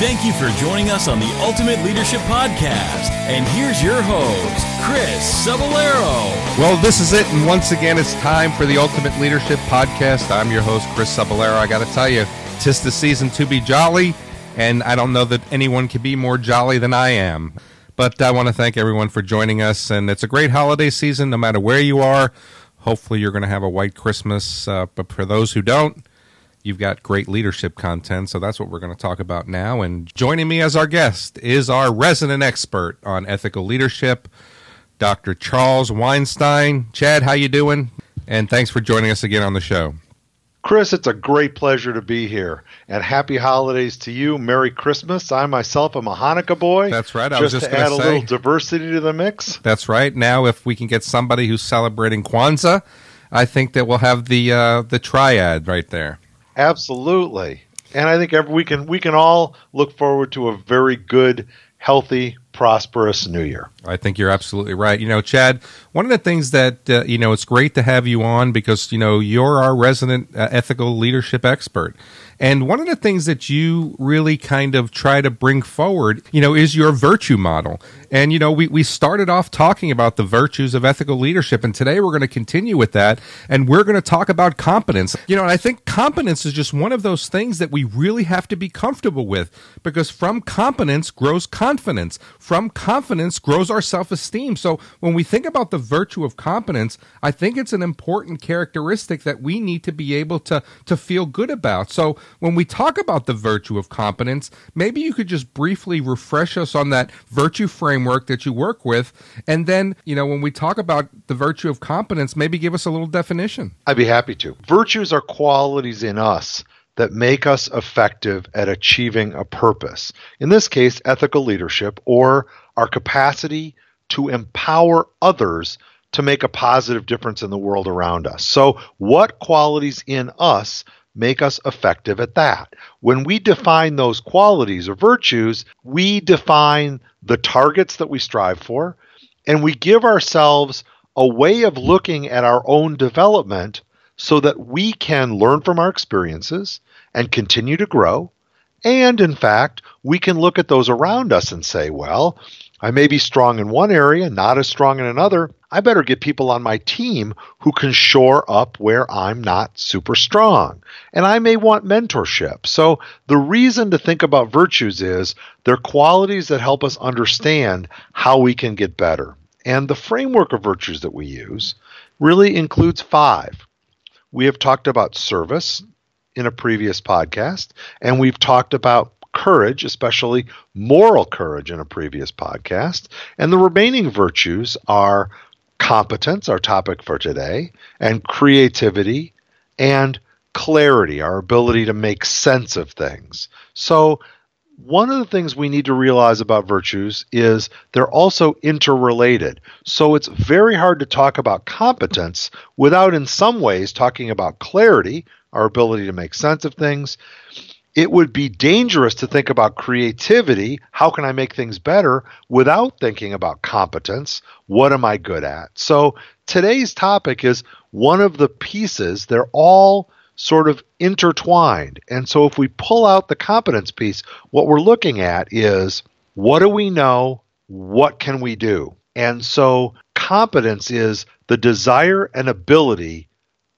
Thank you for joining us on the Ultimate Leadership Podcast. And here's your host, Chris Cebollero. Well, this is it. And once again, it's time for the Ultimate Leadership Podcast. I'm your host, Chris Cebollero. I got to tell you, tis the season to be jolly. And I don't know that anyone can be more jolly than I am. But I want to thank everyone for joining us. And it's a great holiday season, no matter where you are. Hopefully, you're going to have a white Christmas. Uh, but for those who don't, you've got great leadership content. So that's what we're going to talk about now. And joining me as our guest is our resident expert on ethical leadership, Dr. Charles Weinstein. Chad, how you doing? And thanks for joining us again on the show. Chris, it's a great pleasure to be here. And happy holidays to you. Merry Christmas. I myself am a Hanukkah boy. That's right. I just, was just to add say, a little diversity to the mix. That's right. Now, if we can get somebody who's celebrating Kwanzaa, I think that we'll have the uh, the triad right there. Absolutely. And I think every, we can we can all look forward to a very good, healthy, prosperous new year. I think you're absolutely right. You know, Chad, one of the things that uh, you know it's great to have you on because you know you're our resident uh, ethical leadership expert. And one of the things that you really kind of try to bring forward, you know, is your virtue model. And, you know, we, we started off talking about the virtues of ethical leadership. And today we're going to continue with that. And we're going to talk about competence. You know, and I think competence is just one of those things that we really have to be comfortable with because from competence grows confidence. From confidence grows our self esteem. So when we think about the virtue of competence, I think it's an important characteristic that we need to be able to, to feel good about. So when we talk about the virtue of competence, maybe you could just briefly refresh us on that virtue framework that you work with. And then, you know, when we talk about the virtue of competence, maybe give us a little definition. I'd be happy to. Virtues are qualities in us that make us effective at achieving a purpose. In this case, ethical leadership or our capacity to empower others to make a positive difference in the world around us. So, what qualities in us make us effective at that. When we define those qualities or virtues, we define the targets that we strive for, and we give ourselves a way of looking at our own development so that we can learn from our experiences and continue to grow. And in fact, we can look at those around us and say, well, I may be strong in one area, not as strong in another. I better get people on my team who can shore up where I'm not super strong. And I may want mentorship. So the reason to think about virtues is they're qualities that help us understand how we can get better. And the framework of virtues that we use really includes five. We have talked about service in a previous podcast, and we've talked about courage, especially moral courage, in a previous podcast. And the remaining virtues are competence, our topic for today, and creativity and clarity, our ability to make sense of things. So, one of the things we need to realize about virtues is they're also interrelated. So it's very hard to talk about competence without, in some ways, talking about clarity, our ability to make sense of things, it would be dangerous to think about creativity. How can I make things better without thinking about competence? What am I good at? So today's topic is one of the pieces. They're all sort of intertwined. And so if we pull out the competence piece, what we're looking at is what do we know? What can we do? And so competence is the desire and ability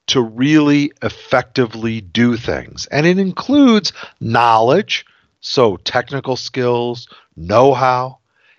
to really effectively do things. And it includes knowledge, so technical skills, know how.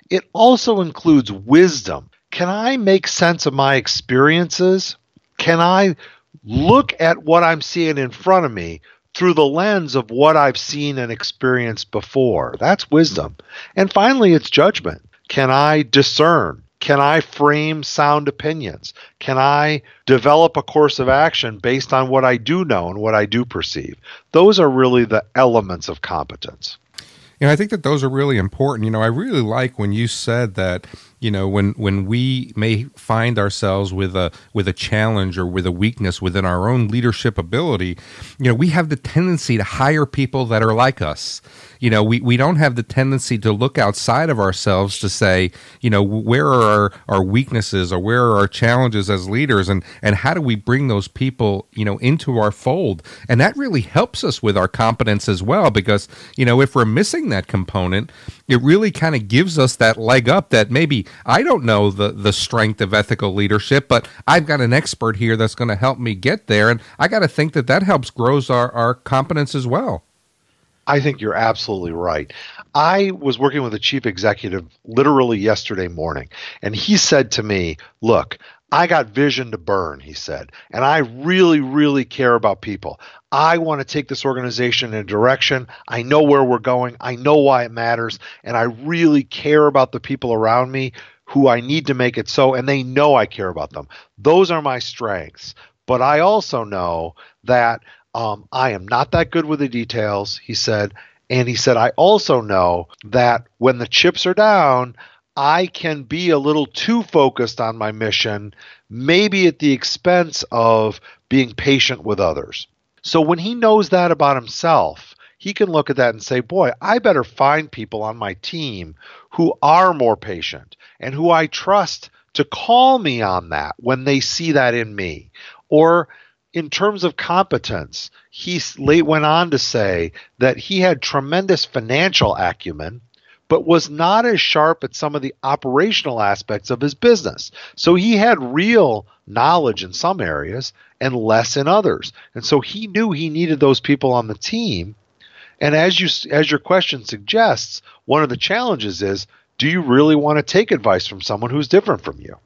It also includes wisdom. Can I make sense of my experiences? Can I look at what I'm seeing in front of me through the lens of what I've seen and experienced before? That's wisdom. And finally, it's judgment. Can I discern? Can I frame sound opinions? Can I develop a course of action based on what I do know and what I do perceive? Those are really the elements of competence. And I think that those are really important. You know, I really like when you said that, you know when when we may find ourselves with a with a challenge or with a weakness within our own leadership ability you know we have the tendency to hire people that are like us. You know we, we don't have the tendency to look outside of ourselves to say you know where are our, our weaknesses or where are our challenges as leaders and and how do we bring those people you know into our fold? And that really helps us with our competence as well because you know if we're missing that component it really kind of gives us that leg up that maybe I don't know the the strength of ethical leadership, but I've got an expert here that's going to help me get there, and I got to think that that helps grows our our competence as well. I think you're absolutely right. I was working with a chief executive literally yesterday morning, and he said to me, Look, I got vision to burn, he said, and I really, really care about people. I want to take this organization in a direction. I know where we're going. I know why it matters. And I really care about the people around me who I need to make it so, and they know I care about them. Those are my strengths. But I also know that um, I am not that good with the details, he said. And he said, I also know that when the chips are down, I can be a little too focused on my mission, maybe at the expense of being patient with others. So when he knows that about himself, he can look at that and say, Boy, I better find people on my team who are more patient and who I trust to call me on that when they see that in me. Or in terms of competence, he late went on to say that he had tremendous financial acumen but was not as sharp at some of the operational aspects of his business. So he had real knowledge in some areas and less in others. And so he knew he needed those people on the team. And as you as your question suggests, one of the challenges is do you really want to take advice from someone who's different from you?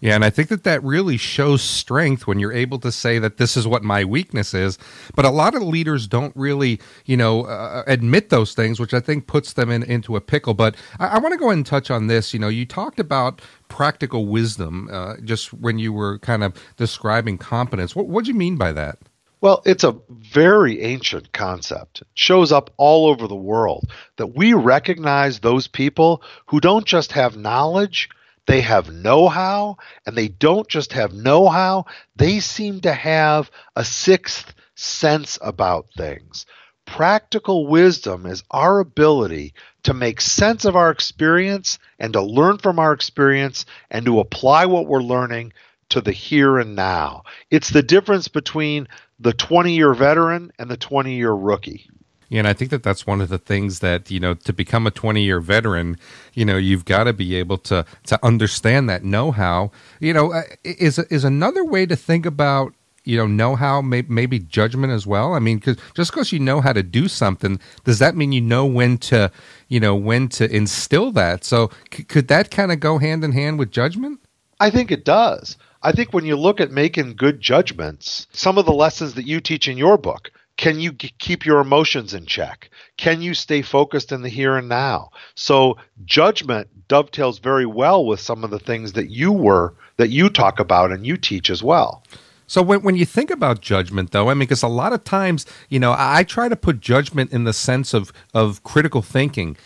Yeah, and I think that that really shows strength when you're able to say that this is what my weakness is. But a lot of leaders don't really, you know, uh, admit those things, which I think puts them in, into a pickle. But I, I want to go ahead and touch on this. You know, you talked about practical wisdom uh, just when you were kind of describing competence. What do you mean by that? Well, it's a very ancient concept. It shows up all over the world that we recognize those people who don't just have knowledge, they have know how, and they don't just have know how, they seem to have a sixth sense about things. Practical wisdom is our ability to make sense of our experience and to learn from our experience and to apply what we're learning to the here and now. It's the difference between the 20 year veteran and the 20 year rookie. And I think that that's one of the things that you know to become a 20 year veteran, you know, you've got to be able to to understand that know how. You know, uh, is is another way to think about you know know how maybe, maybe judgment as well. I mean, because just because you know how to do something, does that mean you know when to you know when to instill that? So c- could that kind of go hand in hand with judgment? I think it does. I think when you look at making good judgments, some of the lessons that you teach in your book, can you g- keep your emotions in check? Can you stay focused in the here and now? So judgment dovetails very well with some of the things that you were that you talk about and you teach as well. So when when you think about judgment, though, I mean, because a lot of times, you know, I, I try to put judgment in the sense of of critical thinking.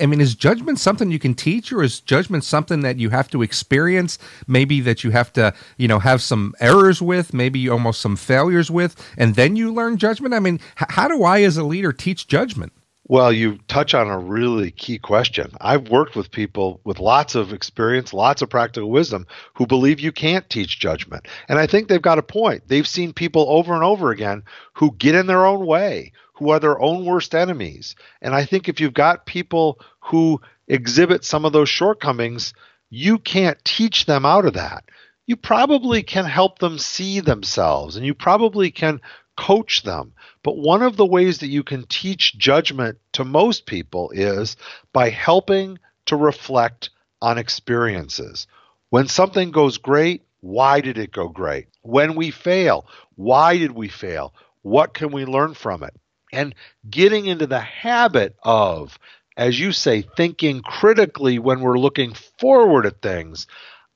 I mean, is judgment something you can teach, or is judgment something that you have to experience? Maybe that you have to, you know, have some errors with, maybe almost some failures with, and then you learn judgment. I mean, h- how do I, as a leader, teach judgment? Well, you touch on a really key question. I've worked with people with lots of experience, lots of practical wisdom who believe you can't teach judgment. And I think they've got a point. They've seen people over and over again who get in their own way, who are their own worst enemies. And I think if you've got people who exhibit some of those shortcomings, you can't teach them out of that. You probably can help them see themselves and you probably can coach them. But one of the ways that you can teach judgment to most people is by helping to reflect on experiences. When something goes great, why did it go great? When we fail, why did we fail? What can we learn from it? And getting into the habit of, as you say, thinking critically when we're looking forward at things.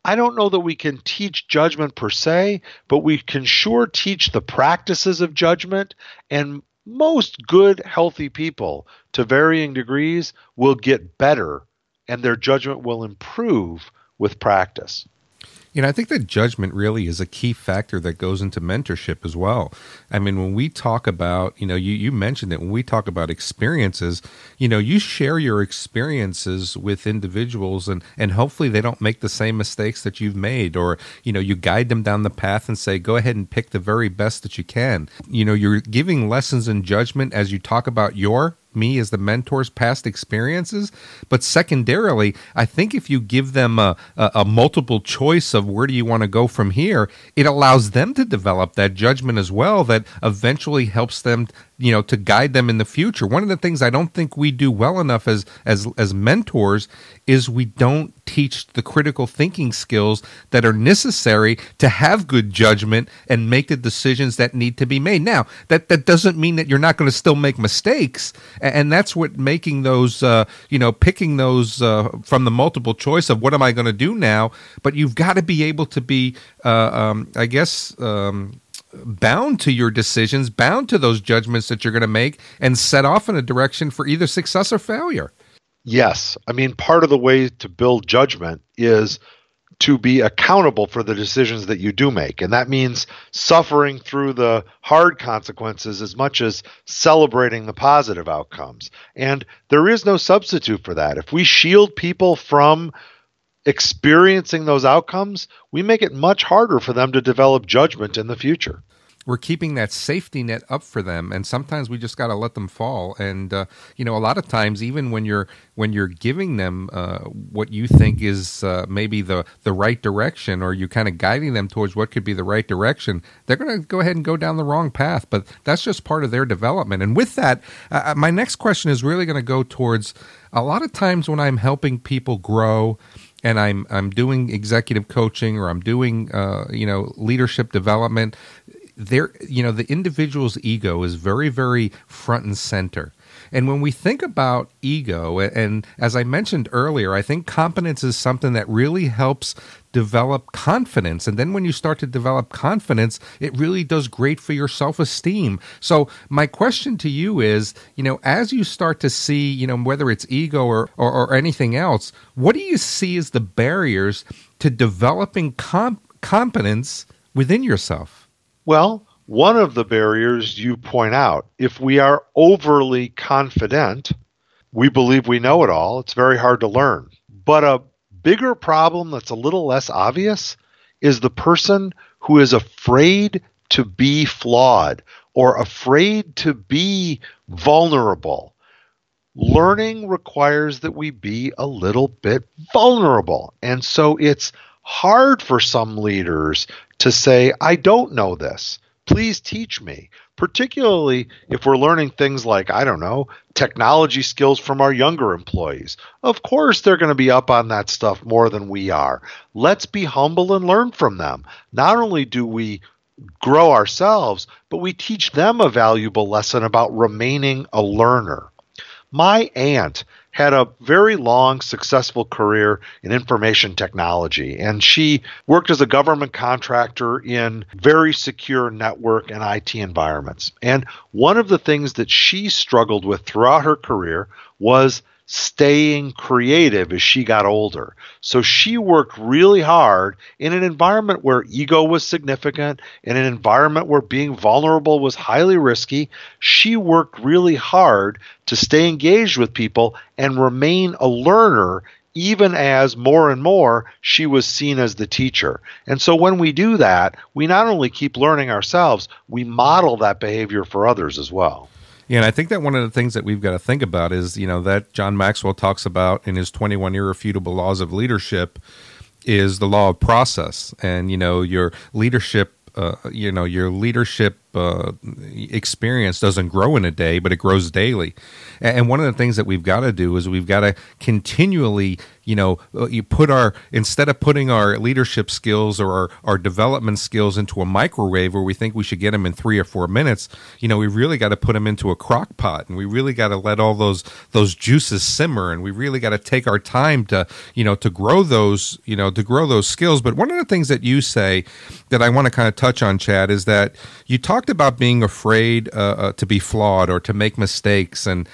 I don't know that we can teach judgment per se, but we can sure teach the practices of judgment. And most good, healthy people, to varying degrees, will get better and their judgment will improve with practice. You know, I think that judgment really is a key factor that goes into mentorship as well. I mean, when we talk about, you know, you, you mentioned it, when we talk about experiences, you know, you share your experiences with individuals and, and hopefully they don't make the same mistakes that you've made or, you know, you guide them down the path and say, go ahead and pick the very best that you can. You know, you're giving lessons in judgment as you talk about your me as the mentor's past experiences. But secondarily, I think if you give them a, a, a, multiple choice of where do you want to go from here, it allows them to develop that judgment as well that eventually helps them you know to guide them in the future. One of the things i don't think we do well enough as as as mentors is we don't teach the critical thinking skills that are necessary to have good judgment and make the decisions that need to be made. Now that that doesn't mean that you're not going to still make mistakes and that's what making those uh, you know picking those uh, from the multiple choice of what am i going to do now but you've got to be able to be uh, um, i guess um, bound to your decisions, bound to those judgments that you're going to make, and set off in a direction for either success or failure. Yes. I mean, part of the way to build judgment is to be accountable for the decisions that you do make. And that means suffering through the hard consequences as much as celebrating the positive outcomes. And there is no substitute for that. If we shield people from experiencing those outcomes, we make it much harder for them to develop judgment in the future. We're keeping that safety net up for them, and sometimes we just got to let them fall. And uh, you know, a lot of times, even when you're when you're giving them uh, what you think is uh, maybe the the right direction, or you kind of guiding them towards what could be the right direction, they're going to go ahead and go down the wrong path. But that's just part of their development. And with that, uh, uh, my next question is really going to go towards a lot of times when I'm helping people grow and I'm I'm doing executive coaching or I'm doing uh, you know leadership development, there you know the individual's ego is very very front and center. And when we think about ego, and as I mentioned earlier, I think competence is something that really helps develop confidence. And then when you start to develop confidence, it really does great for your self esteem. So, my question to you is you know, as you start to see, you know, whether it's ego or, or, or anything else, what do you see as the barriers to developing comp- competence within yourself? Well, one of the barriers you point out, if we are overly confident, we believe we know it all, it's very hard to learn. But a bigger problem that's a little less obvious is the person who is afraid to be flawed or afraid to be vulnerable. Learning requires that we be a little bit vulnerable. And so it's hard for some leaders to say, I don't know this. Please teach me, particularly if we're learning things like, I don't know, technology skills from our younger employees. Of course, they're going to be up on that stuff more than we are. Let's be humble and learn from them. Not only do we grow ourselves, but we teach them a valuable lesson about remaining a learner. My aunt had a very long, successful career in information technology, and she worked as a government contractor in very secure network and IT environments. And one of the things that she struggled with throughout her career was staying creative as she got older. So she worked really hard in an environment where ego was significant, in an environment where being vulnerable was highly risky. She worked really hard to stay engaged with people and remain a learner even as more and more she was seen as the teacher. And so when we do that, we not only keep learning ourselves, we model that behavior for others as well. Yeah, and I think that one of the things that we've got to think about is, you know, that John Maxwell talks about in his 21 irrefutable laws of leadership is the law of process. And, you know, your leadership, uh, you know, your leadership uh, experience doesn't grow in a day, but it grows daily. And one of the things that we've got to do is we've got to continually, you know, uh, you put our instead of putting our leadership skills or our, our development skills into a microwave where we think we should get them in three or four minutes, you know, we really got to put them into a crock pot and we really got to let all those those juices simmer and we really got to take our time to, you know, to grow those, you know, to grow those skills. But one of the things that you say that I want to kind of touch on, Chad, is that you talk talked about being afraid uh, uh, to be flawed or to make mistakes, and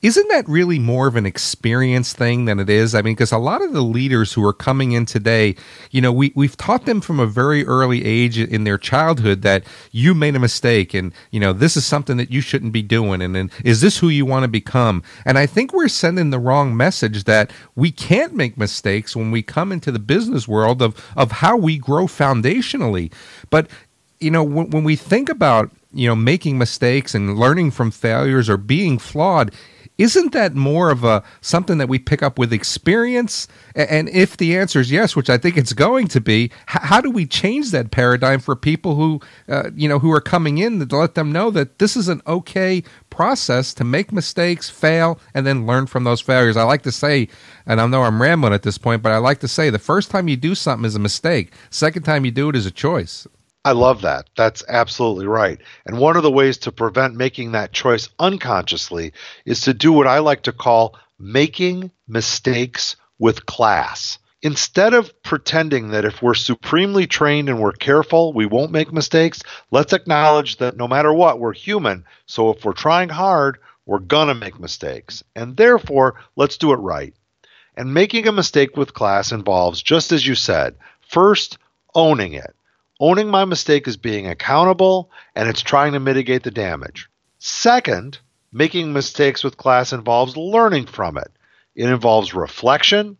isn't that really more of an experience thing than it is? I mean, because a lot of the leaders who are coming in today, you know, we, we've taught them from a very early age in their childhood that you made a mistake and, you know, this is something that you shouldn't be doing. And, and is this who you want to become? And I think we're sending the wrong message that we can't make mistakes when we come into the business world of, of how we grow foundationally. But, you know, when, when we think about, you know, making mistakes and learning from failures or being flawed, isn't that more of a something that we pick up with experience? And if the answer is yes, which I think it's going to be, how do we change that paradigm for people who, uh, you know, who are coming in to let them know that this is an okay process to make mistakes, fail, and then learn from those failures? I like to say, and I know I'm rambling at this point, but I like to say the first time you do something is a mistake. Second time you do it is a choice. I love that. That's absolutely right. And one of the ways to prevent making that choice unconsciously is to do what I like to call making mistakes with class. Instead of pretending that if we're supremely trained and we're careful, we won't make mistakes, let's acknowledge that no matter what, we're human. So if we're trying hard, we're going to make mistakes. And therefore, let's do it right. And making a mistake with class involves, just as you said, first, owning it. Owning my mistake is being accountable and it's trying to mitigate the damage. Second, making mistakes with class involves learning from it. It involves reflection,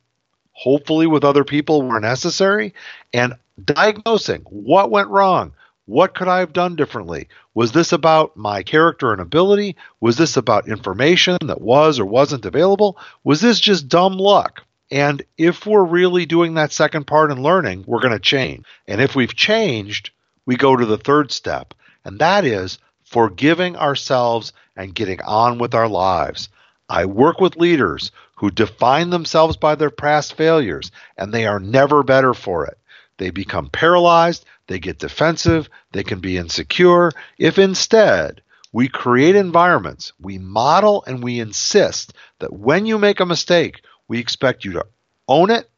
hopefully with other people where necessary, and diagnosing what went wrong. What could I have done differently? Was this about my character and ability? Was this about information that was or wasn't available? Was this just dumb luck? And if we're really doing that second part and learning, we're going to change. And if we've changed, we go to the third step, and that is forgiving ourselves and getting on with our lives. I work with leaders who define themselves by their past failures, and they are never better for it. They become paralyzed, they get defensive, they can be insecure. If instead we create environments, we model and we insist that when you make a mistake, we expect you to own it,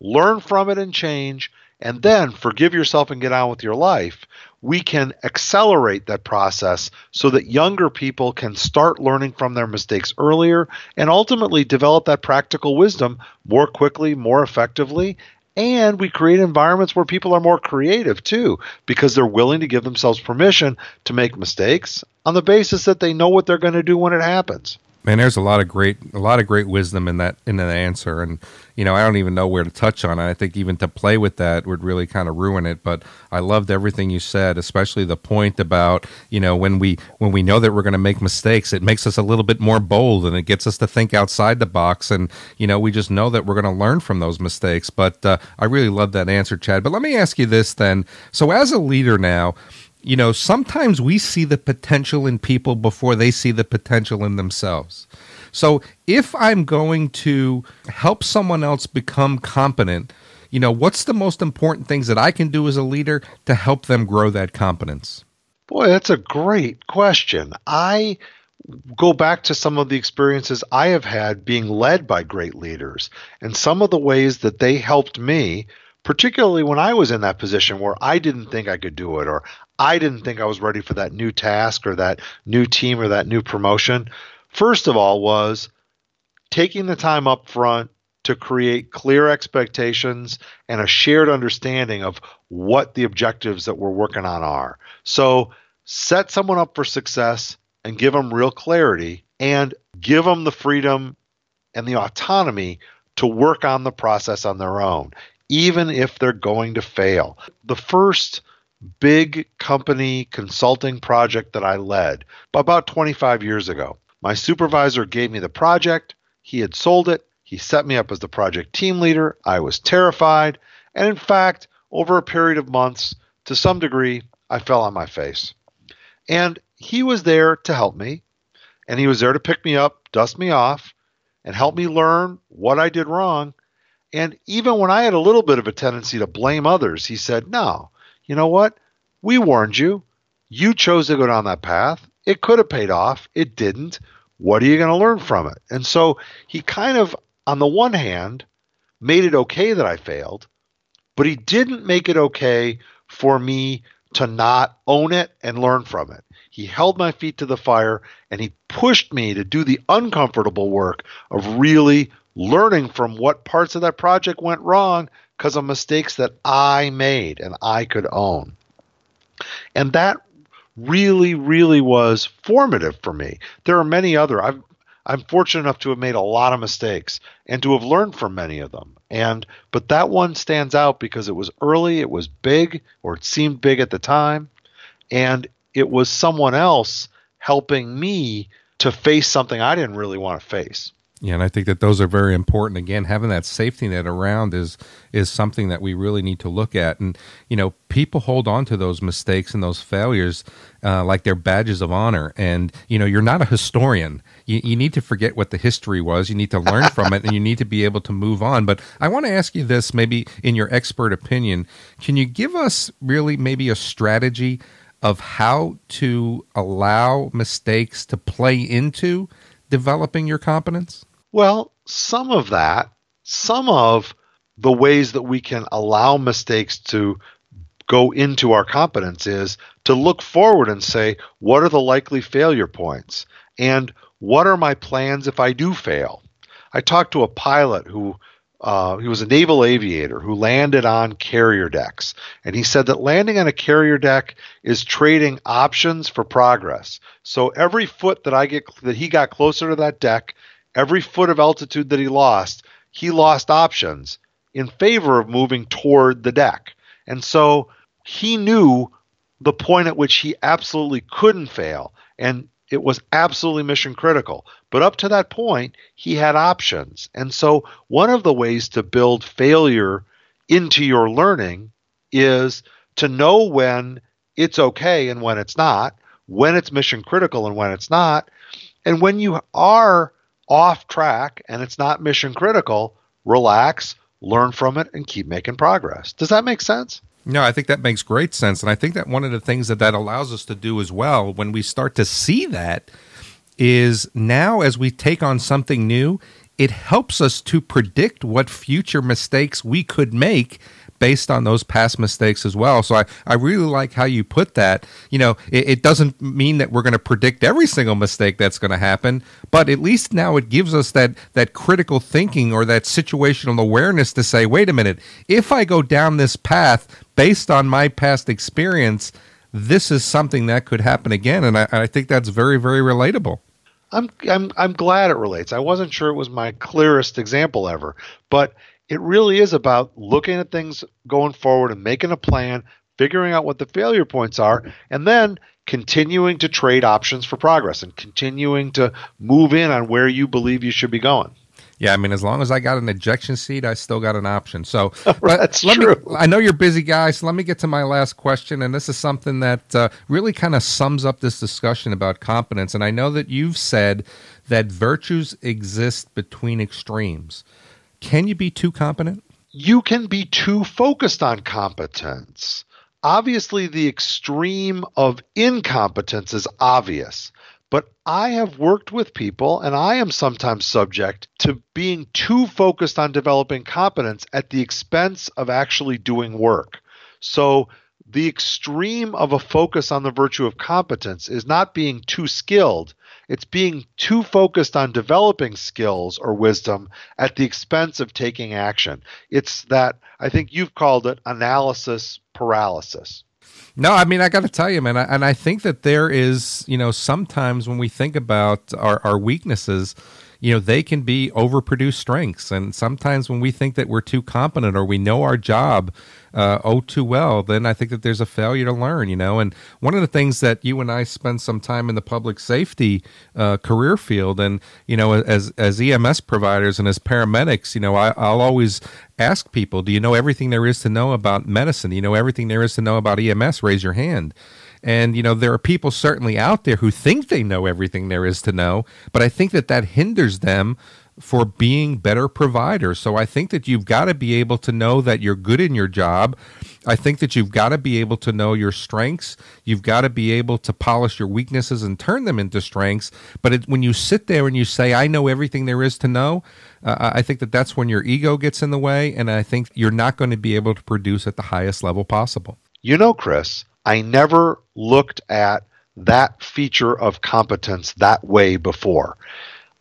learn from it and change, and then forgive yourself and get on with your life. We can accelerate that process so that younger people can start learning from their mistakes earlier and ultimately develop that practical wisdom more quickly, more effectively. And we create environments where people are more creative too, because they're willing to give themselves permission to make mistakes on the basis that they know what they're going to do when it happens. Man, there's a lot of great, a lot of great wisdom in that in that answer, and you know, I don't even know where to touch on it. I think even to play with that would really kind of ruin it. But I loved everything you said, especially the point about you know when we when we know that we're going to make mistakes, it makes us a little bit more bold, and it gets us to think outside the box, and you know, we just know that we're going to learn from those mistakes. But uh, I really love that answer, Chad. But let me ask you this then: so as a leader now you know, sometimes we see the potential in people before they see the potential in themselves. So if I'm going to help someone else become competent, you know, what's the most important things that I can do as a leader to help them grow that competence? Boy, that's a great question. I go back to some of the experiences I have had being led by great leaders and some of the ways that they helped me particularly when I was in that position where I didn't think I could do it or I didn't think I was ready for that new task or that new team or that new promotion. First of all, was taking the time up front to create clear expectations and a shared understanding of what the objectives that we're working on are. So, set someone up for success and give them real clarity and give them the freedom and the autonomy to work on the process on their own, even if they're going to fail. The first big company consulting project that I led about 25 years ago. My supervisor gave me the project, he had sold it, he set me up as the project team leader. I was terrified, and in fact, over a period of months, to some degree, I fell on my face. And he was there to help me, and he was there to pick me up, dust me off, and help me learn what I did wrong. And even when I had a little bit of a tendency to blame others, he said, No, you know what? We warned you. You chose to go down that path. It could have paid off. It didn't. What are you going to learn from it? And so he kind of, on the one hand, made it okay that I failed, but he didn't make it okay for me to not own it and learn from it. He held my feet to the fire and he pushed me to do the uncomfortable work of really learning from what parts of that project went wrong because of mistakes that I made and I could own. And that really, really was formative for me. There are many other. I've I'm fortunate enough to have made a lot of mistakes and to have learned from many of them. And but that one stands out because it was early, it was big, or it seemed big at the time, and it was someone else helping me to face something I didn't really want to face. Yeah, and I think that those are very important. Again, having that safety net around is is something that we really need to look at. And you know, people hold on to those mistakes and those failures uh, like they're badges of honor. And you know, you're not a historian. You, you need to forget what the history was. You need to learn from it, and you need to be able to move on. But I want to ask you this, maybe in your expert opinion, can you give us really maybe a strategy of how to allow mistakes to play into developing your competence? Well, some of that, some of the ways that we can allow mistakes to go into our competence is to look forward and say, what are the likely failure points? And what are my plans if I do fail? I talked to a pilot who uh, he was a naval aviator who landed on carrier decks, and he said that landing on a carrier deck is trading options for progress. So every foot that I get that he got closer to that deck, every foot of altitude that he lost, he lost options in favor of moving toward the deck. And so he knew the point at which he absolutely couldn't fail. And it was absolutely mission critical. But up to that point, he had options. And so, one of the ways to build failure into your learning is to know when it's okay and when it's not, when it's mission critical and when it's not. And when you are off track and it's not mission critical, relax, learn from it, and keep making progress. Does that make sense? No, I think that makes great sense. And I think that one of the things that that allows us to do as well when we start to see that is now as we take on something new, it helps us to predict what future mistakes we could make based on those past mistakes as well. So I, I really like how you put that. You know, it, it doesn't mean that we're going to predict every single mistake that's going to happen, but at least now it gives us that that critical thinking or that situational awareness to say, wait a minute, if I go down this path based on my past experience, this is something that could happen again, and I, I think that's very, very relatable. I'm I'm I'm glad it relates. I wasn't sure it was my clearest example ever, but it really is about looking at things going forward and making a plan, figuring out what the failure points are, and then continuing to trade options for progress and continuing to move in on where you believe you should be going. Yeah, I mean, as long as I got an ejection seat, I still got an option. So that's let, true. Me, I know you're busy, guys. So let me get to my last question, and this is something that uh, really kind of sums up this discussion about competence. And I know that you've said that virtues exist between extremes. Can you be too competent? You can be too focused on competence. Obviously, the extreme of incompetence is obvious, but I have worked with people, and I am sometimes subject to being too focused on developing competence at the expense of actually doing work. So, the extreme of a focus on the virtue of competence is not being too skilled, it's being too focused on developing skills or wisdom at the expense of taking action. It's that, I think you've called it analysis paralysis. No, I mean I got to tell you, man, and I think that there is, you know, sometimes when we think about our, our weaknesses, you know they can be overproduced strengths. And sometimes when we think that we're too competent or we know our job uh, oh too well then i think that there's a failure to learn you know? And one of the things that you and i spend some time in the public safety uh, career field and you know as as ems providers and as paramedics you know I, i'll always ask people do you know everything there is to know about medicine? Do you know everything there is to know about ems raise your hand and, you know, there are people certainly out there who think they know everything there is to know, but I think that that hinders them for being better providers. So I think that you've got to be able to know that you're good in your job. I think that you've got to be able to know your strengths. You've got to be able to polish your weaknesses and turn them into strengths. But it, when you sit there and you say, I know everything there is to know, uh, I think that that's when your ego gets in the way. And I think you're not going to be able to produce at the highest level possible. You know, Chris, I never looked at that feature of competence that way before.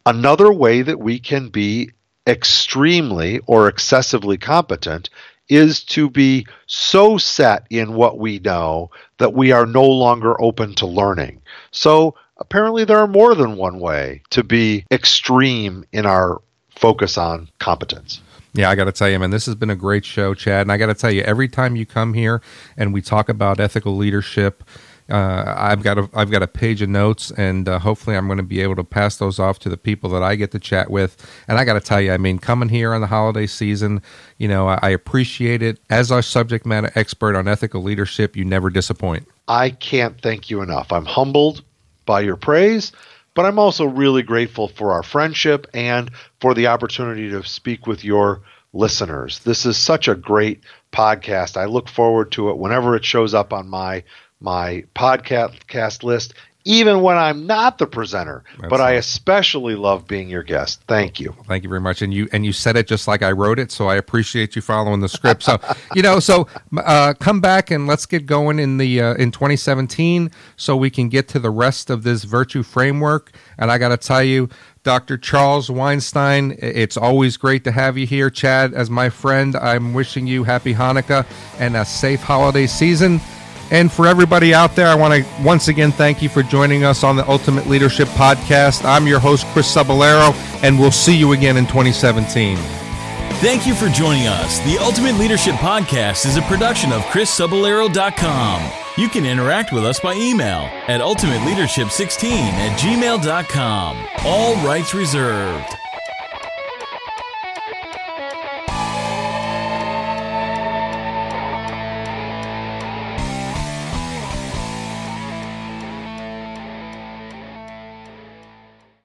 Another way that we can be extremely or excessively competent is to be so set in what we know that we are no longer open to learning. So apparently, there are more than one way to be extreme in our focus on competence. Yeah, I got to tell you, man, this has been a great show, Chad. And I got to tell you, every time you come here and we talk about ethical leadership, uh, I've got a I've got a page of notes, and uh, hopefully I'm going to be able to pass those off to the people that I get to chat with. And I got to tell you, I mean, coming here on the holiday season, you know, I, I appreciate it. As our subject matter expert on ethical leadership, you never disappoint. I can't thank you enough. I'm humbled by your praise, but I'm also really grateful for our friendship and for the opportunity to speak with your listeners. This is such a great podcast. I look forward to it whenever it shows up on my my podcast list, even when I'm not the presenter. That's but I especially love being your guest. Thank you. Thank you very much. And you and you said it just like I wrote it, so I appreciate you following the script. So you know, so uh, come back and let's get going in the uh, in 2017, so we can get to the rest of this virtue framework. And I got to tell you. Dr. Charles Weinstein, it's always great to have you here. Chad, as my friend, I'm wishing you happy Hanukkah and a safe holiday season. And for everybody out there, I want to once again thank you for joining us on the Ultimate Leadership Podcast. I'm your host, Chris Cebollero, and we'll see you again in 2017. Thank you for joining us. The Ultimate Leadership Podcast is a production of ChrisCebollero.com. You can interact with us by email at ultimateleadership16 at gmail.com. All rights reserved.